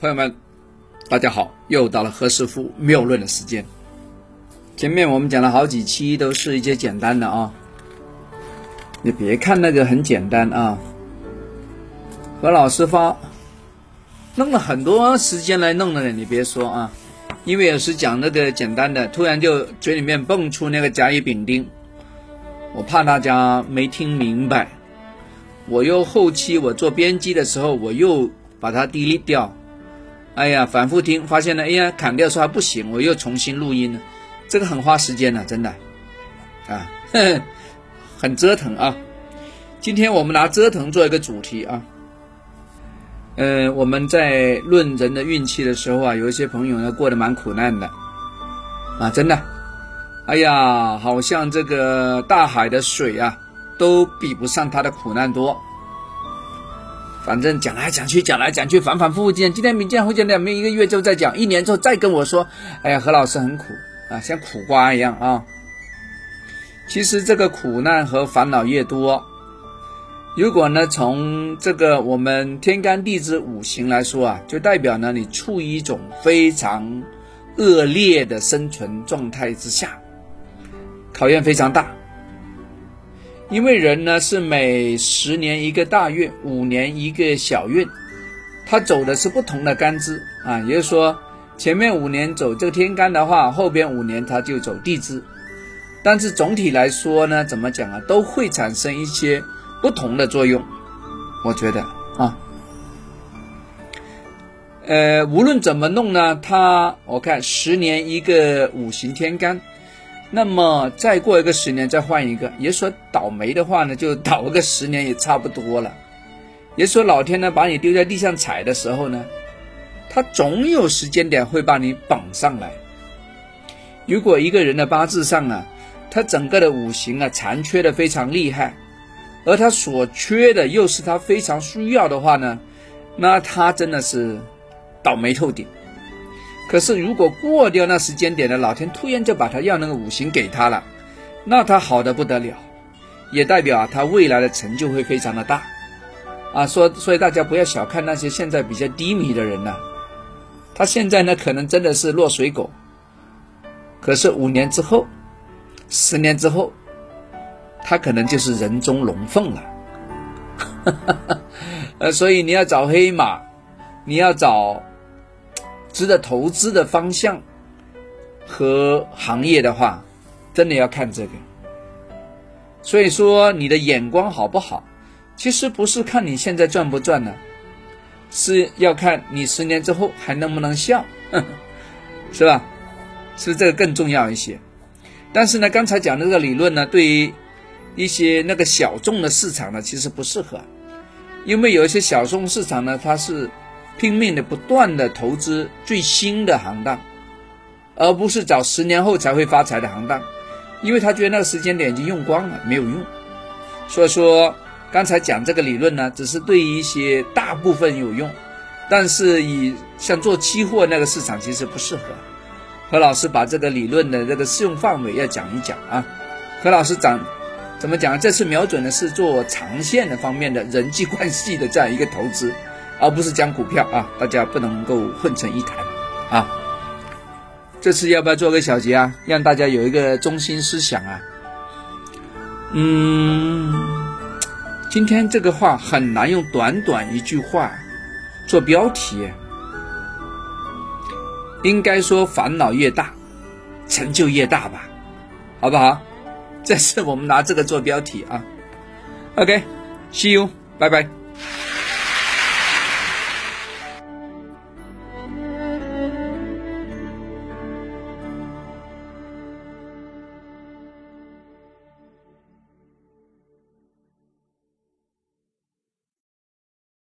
朋友们，大家好，又到了何师傅谬论的时间。前面我们讲了好几期，都是一些简单的啊。你别看那个很简单啊，何老师发弄了很多时间来弄的，你别说啊，因为有时讲那个简单的，突然就嘴里面蹦出那个甲乙丙丁，我怕大家没听明白，我又后期我做编辑的时候，我又把它 delete 掉。哎呀，反复听，发现了，哎呀，砍掉说还不行，我又重新录音了，这个很花时间的，真的，啊，很折腾啊。今天我们拿折腾做一个主题啊。嗯，我们在论人的运气的时候啊，有一些朋友呢过得蛮苦难的，啊，真的，哎呀，好像这个大海的水啊，都比不上他的苦难多。反正讲来讲去，讲来讲去，反反复复。今天明天后天两没一个月就在讲，一年之后再跟我说，哎呀，何老师很苦啊，像苦瓜一样啊。其实这个苦难和烦恼越多，如果呢从这个我们天干地支五行来说啊，就代表呢你处于一种非常恶劣的生存状态之下，考验非常大。因为人呢是每十年一个大运，五年一个小运，他走的是不同的干支啊，也就是说，前面五年走这个天干的话，后边五年他就走地支，但是总体来说呢，怎么讲啊，都会产生一些不同的作用，我觉得啊，呃，无论怎么弄呢，他我看十年一个五行天干。那么再过一个十年再换一个，也说倒霉的话呢，就倒个十年也差不多了。也说老天呢把你丢在地上踩的时候呢，他总有时间点会把你绑上来。如果一个人的八字上啊，他整个的五行啊残缺的非常厉害，而他所缺的又是他非常需要的话呢，那他真的是倒霉透顶。可是，如果过掉那时间点的老天突然就把他要那个五行给他了，那他好的不得了，也代表啊他未来的成就会非常的大，啊，说所以大家不要小看那些现在比较低迷的人呐，他现在呢可能真的是落水狗，可是五年之后，十年之后，他可能就是人中龙凤了，呃，所以你要找黑马，你要找。值得投资的方向和行业的话，真的要看这个。所以说，你的眼光好不好，其实不是看你现在赚不赚呢，是要看你十年之后还能不能笑，是吧？是这个更重要一些。但是呢，刚才讲的这个理论呢，对于一些那个小众的市场呢，其实不适合，因为有一些小众市场呢，它是。拼命的不断的投资最新的行当，而不是找十年后才会发财的行当，因为他觉得那个时间点已经用光了，没有用。所以说，刚才讲这个理论呢，只是对于一些大部分有用，但是以像做期货那个市场其实不适合。何老师把这个理论的这个适用范围要讲一讲啊。何老师讲怎么讲？这次瞄准的是做长线的方面的人际关系的这样一个投资。而不是讲股票啊，大家不能够混成一谈啊。这次要不要做个小结啊，让大家有一个中心思想啊？嗯，今天这个话很难用短短一句话做标题，应该说烦恼越大，成就越大吧，好不好？这次我们拿这个做标题啊。OK，See you，拜拜。